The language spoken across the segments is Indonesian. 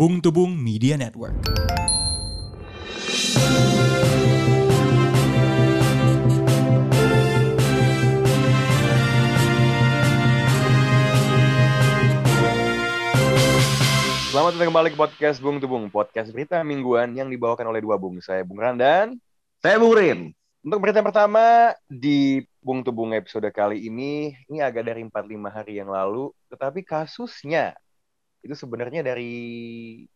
Bung Tubung Media Network. Selamat datang kembali ke podcast Bung Tubung, podcast berita mingguan yang dibawakan oleh dua Bung. Saya Bung Randan. Saya Bung Rin. Untuk berita yang pertama di Bung Tubung episode kali ini, ini agak dari 45 hari yang lalu, tetapi kasusnya itu sebenarnya dari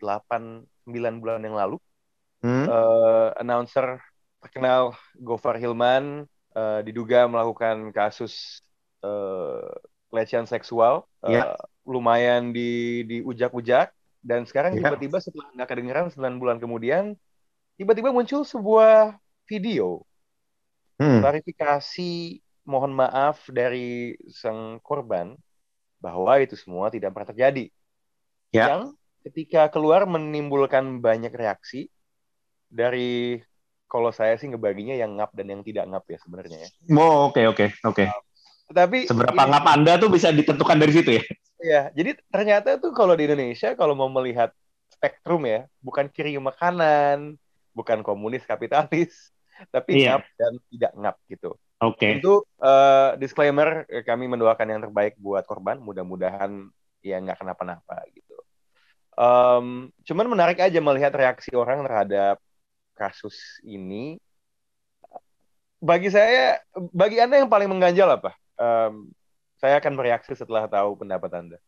8-9 bulan yang lalu. Hmm? Eh, announcer terkenal Gofar Hilman eh, diduga melakukan kasus eh, pelecehan seksual, eh, Ya. lumayan di diujak-ujak, dan sekarang Ya. tiba-tiba setelah nggak kedengeran 9 bulan kemudian, tiba-tiba muncul sebuah video Hmm. klarifikasi mohon maaf dari sang korban bahwa itu semua tidak pernah terjadi. Ya. Yang ketika keluar menimbulkan banyak reaksi dari kalau saya sih ngebaginya yang ngap dan yang tidak ngap ya sebenarnya ya. Oh, oke oke oke. Tapi Seberapa ini- ngap Anda tuh bisa ditentukan dari situ ya? ya, jadi ternyata tuh kalau di Indonesia kalau mau melihat spektrum ya, bukan kiri makanan, bukan komunis kapitalis, tapi Iya. ngap dan tidak ngap gitu. Oke. Tentu eh, disclaimer eh, kami mendoakan yang terbaik buat korban. Mudah-mudahan ya nggak kenapa-napa gitu. Em, cuman menarik aja melihat reaksi orang terhadap kasus ini. Bagi saya, bagi anda yang paling mengganjal apa? Em, saya akan bereaksi setelah tahu pendapat anda.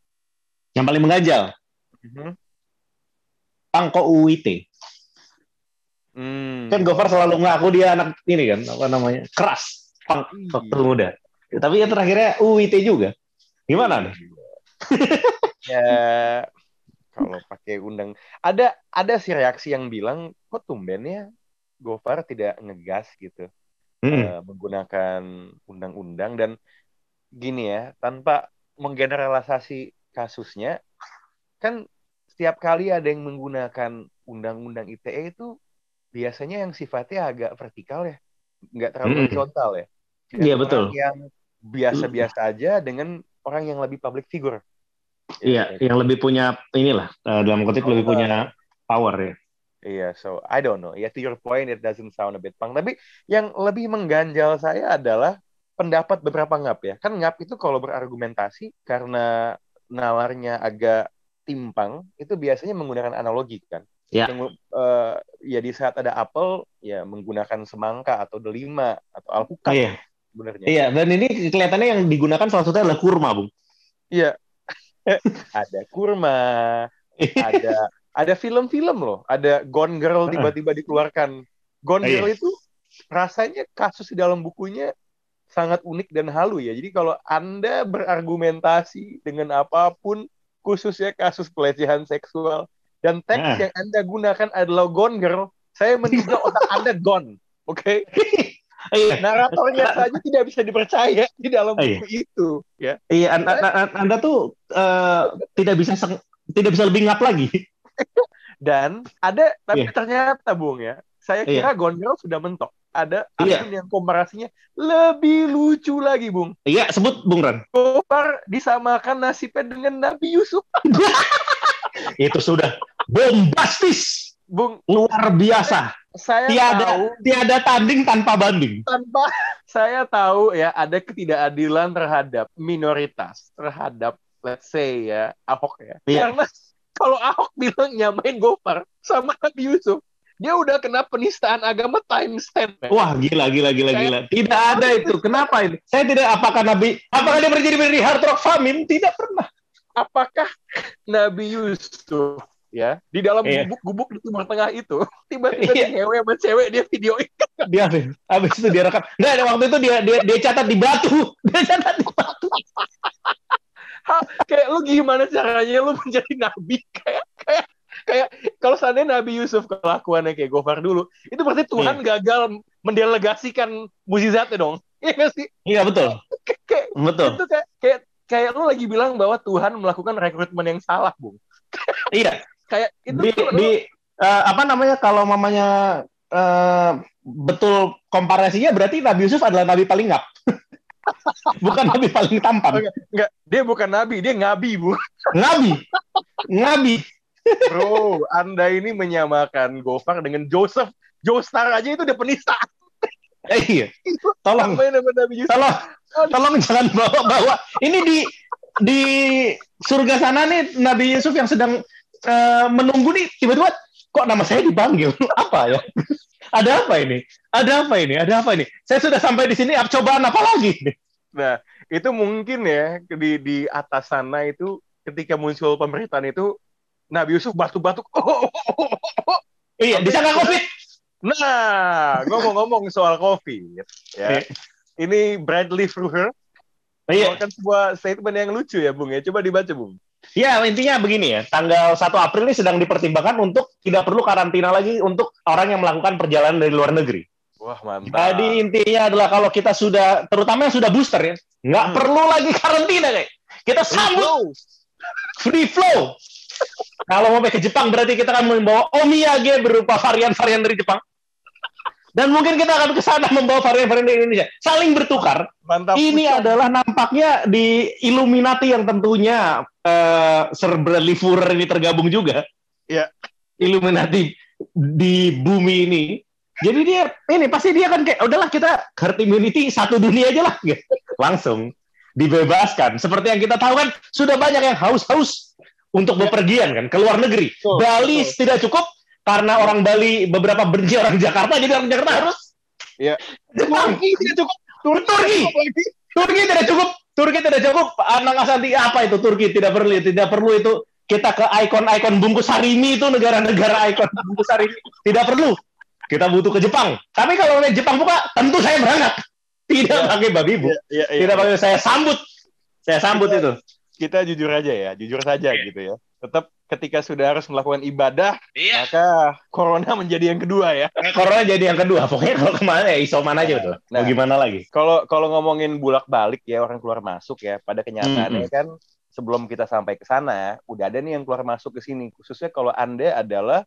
Yang paling mengganjal, Mhm. Pangko UIT. Hmm. Kan Gofar selalu ngaku dia anak ini kan, apa namanya? Keras. Pang Iya. waktu muda. Tapi yang terakhirnya UIT juga. Gimana nih? ya kalau pakai undang ada ada sih reaksi yang bilang kok tumben ya Gofar tidak ngegas gitu Hmm. eh, menggunakan undang-undang dan gini ya tanpa menggeneralisasi kasusnya kan setiap kali ada yang menggunakan undang-undang ITE itu biasanya yang sifatnya agak vertikal ya nggak terlalu Hmm. horizontal ya Iya, betul. yang biasa-biasa aja dengan orang yang lebih public figure Iya, yang lebih punya inilah eh, dalam kutip lebih punya power ya. Iya, so I don't know. Ya, to your point, it doesn't sound a bit punk. Tapi yang lebih mengganjal saya adalah pendapat beberapa ngap ya. Kan ngap itu kalau berargumentasi karena nalarnya agak timpang, itu biasanya menggunakan analogi kan. Ya. Yang, eh, ya di saat ada apel, ya menggunakan semangka atau delima atau alpukat Iya. sebenarnya. Iya, dan ini kelihatannya yang digunakan salah satunya adalah kurma, Bung. Iya. Ada kurma, ada ada film-film loh, ada Gone Girl tiba-tiba dikeluarkan. Gone Iya. Girl itu rasanya kasus di dalam bukunya sangat unik dan halu ya. Jadi kalau Anda berargumentasi dengan apa pun, khususnya kasus pelecehan seksual dan teks Nah. yang Anda gunakan adalah Gone Girl, saya menduga otak Anda gone. Oke, Iya. naratornya saja tidak bisa dipercaya di dalam Iya. buku itu, ya. Iya, an- an- an- Anda tuh eh, tidak bisa tidak bisa lebih ngap lagi. Dan ada, tapi Iya. ternyata Bung ya, saya Iya. kira Gone Girl sudah mentok. Ada Iya. akun yang komparasinya lebih lucu lagi, Bung. Iya, sebut Bung Ran. Gofar disamakan nasibnya dengan Nabi Yusuf. Itu sudah bombastis, Bung, luar biasa. Saya Tiada tahu tiada tanding tanpa banding. tanpa saya tahu ya ada ketidakadilan terhadap minoritas, terhadap let's say ya Ahok ya. Iya. Karena kalau Ahok bilang nyamain Gofar sama Nabi Yusuf, dia udah kena penistaan agama times 10. men. Wah, gila gila gila Saya- gila. Tidak ada itu. Kenapa ini? Saya tidak apakah Nabi apakah dia berdiri berdiri hard rock famine? Tidak pernah. apakah Nabi Yusuf ya di dalam Iya. gubuk-gubuk di Timur Tengah itu tiba-tiba Iya. di ngewe sama cewek dia videoin Dia habis itu dia rekam. Enggak, ada waktu itu dia dia dia catat di batu. Dia catat di batu. Ha, kayak lu gimana caranya lu menjadi nabi kayak kayak kayak kalau seandainya Nabi Yusuf kelakuannya kayak Gofar dulu itu berarti Tuhan gagal mendelegasikan mukjizatnya dong Iya nggak sih Iya betul. Kayak Betul. itu kayak kayak kayak lu lagi bilang bahwa Tuhan melakukan rekrutmen yang salah bung Iya. Kayak itu di, tuh di eh, apa namanya kalau mamanya eh, betul komparasinya berarti Nabi Yusuf adalah nabi paling ngap. Bukan nabi paling tampan. Enggak, dia bukan nabi, dia ngabi, Bu. Ngabi. Ngabi. Bro, Anda ini menyamakan Gofar dengan Joseph. Joestar aja itu udah penista. Eh, iya. Tolong, tolong, tolong jangan bawa-bawa. Ini di di surga sana nih Nabi Yusuf yang sedang eh, menunggu nih tiba-tiba kok nama saya dipanggil apa ya? Ada apa ini? Ada apa ini? Ada apa ini? Saya sudah sampai di sini. Cobaan apa lagi? Nah, itu mungkin ya di di atas sana itu ketika muncul pemerintahan itu Nabi Yusuf batuk-batuk. Iya, disangka COVID. Nah, ngomong-ngomong soal COVID, ya. Iya. Ini Bradley Fruher Iya, mengeluarkan sebuah statement yang lucu ya, Bung ya. Coba dibaca, Bung. Ya intinya begini ya. Tanggal 1 April ini sedang dipertimbangkan untuk tidak perlu karantina lagi untuk orang yang melakukan perjalanan dari luar negeri. Wah, mantap. Jadi intinya adalah kalau kita sudah, terutama yang sudah booster ya, nggak Hmm. perlu lagi karantina kayak. Kita sambut free flow. Kalau mau ke Jepang berarti kita akan membawa omiyage berupa varian-varian dari Jepang. Dan mungkin kita akan ke sana membawa varian-varian dari Indonesia. Saling bertukar. Mantap. Ini adalah nampaknya di Illuminati yang tentunya eh, Sir Bradley ini tergabung juga. Iya. Illuminati di bumi ini. Jadi dia ini pasti dia kan kayak udahlah kita herd immunity satu dunia aja lah gitu. Langsung dibebaskan. Seperti yang kita tahu kan sudah banyak yang haus-haus untuk Ya. bepergian kan ke luar negeri. Betul, Bali betul. tidak cukup karena orang Bali beberapa benci orang Jakarta jadi orang Jakarta harus Iya. Turki tidak cukup. Turki. Turki tidak cukup. Turki tidak cukup. Anang Asanti apa itu Turki tidak perlu tidak perlu itu kita ke ikon-ikon bungkus harimi itu negara-negara ikon bungkus harimi tidak perlu. Kita butuh ke Jepang. Tapi kalau Jepang buka, tentu saya berangkat. Tidak Ya. pakai babi bu. Iya, iya, Tidak iya. pakai saya sambut. Saya sambut Kita- itu. Kita jujur aja ya, jujur saja Iya. gitu ya. Tetap ketika sudah harus melakukan ibadah, Iya. maka corona menjadi yang kedua ya. Corona jadi yang kedua. Pokoknya kalau ke mana ya isoman aja betul. Mau Nah. gimana lagi? Kalau kalau ngomongin bulak-balik ya orang keluar masuk ya, pada kenyataannya Mm-mm. kan sebelum kita sampai ke sana, udah ada nih yang keluar masuk ke sini. Khususnya kalau Anda adalah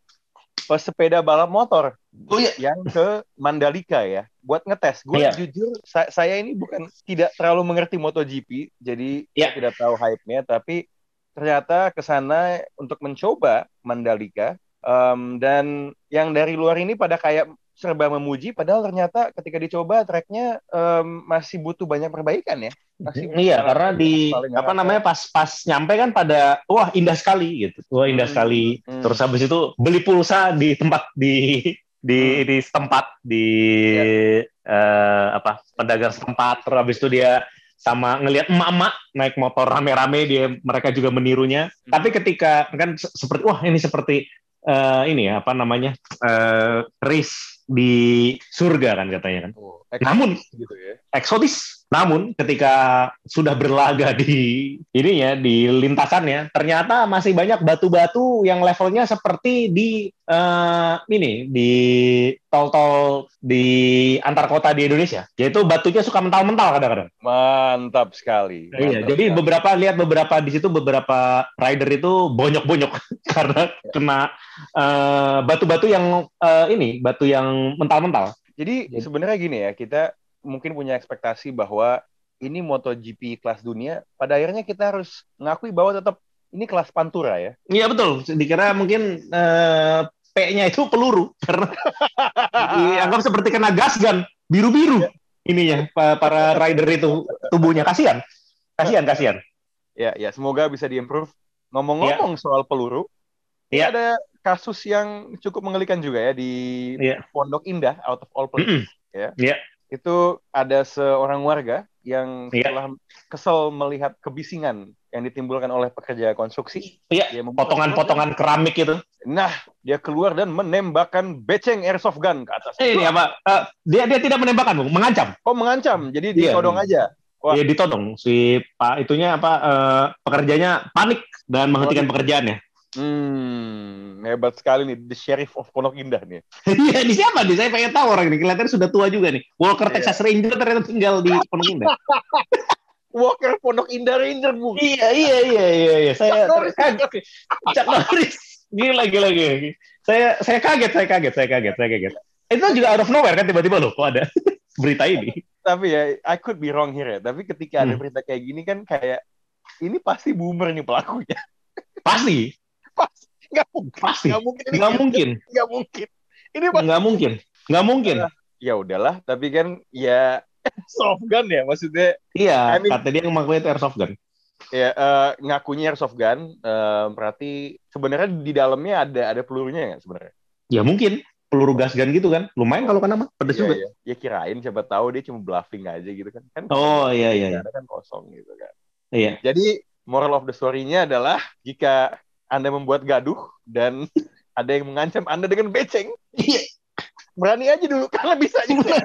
pesepeda balap motor Oh iya. yang ke Mandalika ya, buat ngetes. Gue Iya. jujur, sa- saya ini bukan tidak terlalu mengerti MotoGP, jadi Iya. saya tidak tahu hype-nya, tapi ternyata ke sana untuk mencoba Mandalika em, dan yang dari luar ini pada kayak serba memuji, padahal ternyata ketika dicoba tracknya em, masih butuh banyak perbaikan ya. Masih Iya, karena di apa namanya pas pas nyampe kan pada wah indah sekali gitu. Wah indah Hmm, sekali. hmm. Terus habis itu beli pulsa di tempat di di Hmm. di setempat di Iya. eh, apa pedagang setempat. Terus habis itu dia sama ngelihat emak-emak naik motor rame-rame dia mereka juga menirunya. Hmm. Tapi ketika kan se- seperti wah ini seperti eh, ini ya apa namanya eh, race di surga kan katanya kan. Oh, Namun gitu ya. eksotis. Namun ketika sudah berlaga di ininya di lintasannya, ternyata masih banyak batu-batu yang levelnya seperti di eh, ini di tol-tol di antar kota di Indonesia. Yaitu batunya suka mental-mental kadang-kadang. Mantap sekali. Iya, Mantap jadi sekali. beberapa lihat beberapa di situ beberapa rider itu bonyok-bonyok karena kena eh, batu-batu yang eh, ini, batu yang mental-mental. Jadi Jadi- sebenarnya gini ya, kita mungkin punya ekspektasi bahwa ini MotoGP kelas dunia, pada akhirnya kita harus ngakui bahwa tetap ini kelas pantura ya. Iya betul. Dikira mungkin eh, P-nya itu peluru karena dianggap seperti kena gas gun biru-biru ininya pa- para rider itu tubuhnya kasihan. Kasihan, kasihan. Ya, ya semoga bisa diimprove. Ngomong-ngomong soal peluru, Iya. ada kasus yang cukup mengerikan juga ya di Iya. Pondok Indah, out of all places. ya. Iya. Itu ada seorang warga yang Iya. setelah kesel melihat kebisingan yang ditimbulkan oleh pekerja konstruksi. Iya, Potongan-potongan keramik itu. Nah, dia keluar dan menembakkan beceng airsoft gun ke atas. Eh, ini apa? Eh, dia dia tidak menembakkan, Bung, mengancam. Oh, mengancam. Jadi Iya. ditodong aja. Wah. Dia ditodong si Pak itunya apa eh, pekerjanya panik dan menghentikan pekerjaannya. Hmm, hebat sekali nih. The Sheriff of Pondok Indah nih. Iya, ini siapa nih? Saya pengen tahu orang ini. Kelihatannya sudah tua juga nih. Walker Iya. Texas Ranger ternyata tinggal di Pondok Indah. Walker Pondok Indah Ranger, Bu. iya, iya, iya, iya, iya. Saya Chuck Norris. Gila, gila, gila. Saya saya kaget, saya kaget, saya kaget, saya kaget. Itu juga out of nowhere kan tiba-tiba loh kok ada berita ini. Tapi ya, I could be wrong here ya. Tapi ketika ada Hmm. berita kayak gini kan kayak ini pasti boomer nih pelakunya. Pasti. Pasti. Nggak mungkin. Pasti. Nggak mungkin. ini Nggak mungkin. Nggak mungkin. Ini pasti Nggak mungkin. Nggak mungkin. ya udahlah. Tapi kan ya soft gun ya maksudnya. Iya, I mean- kata dia yang mengaku itu airsoft gun. Ya eh, ngakunya airsoft gun. eh, berarti sebenarnya di dalamnya ada ada pelurunya nggak sebenarnya? Ya mungkin peluru gas gun gitu kan. Lumayan kalau kena mah pedes Iya, juga. iya. Ya kirain siapa tahu dia cuma bluffing aja gitu kan. Kan Oh iya iya iya. ada kan kosong gitu kan. Iya. Jadi moral of the story-nya adalah jika Anda membuat gaduh dan ada yang mengancam Anda dengan beceng, Iya. berani aja dulu karena bisa juga.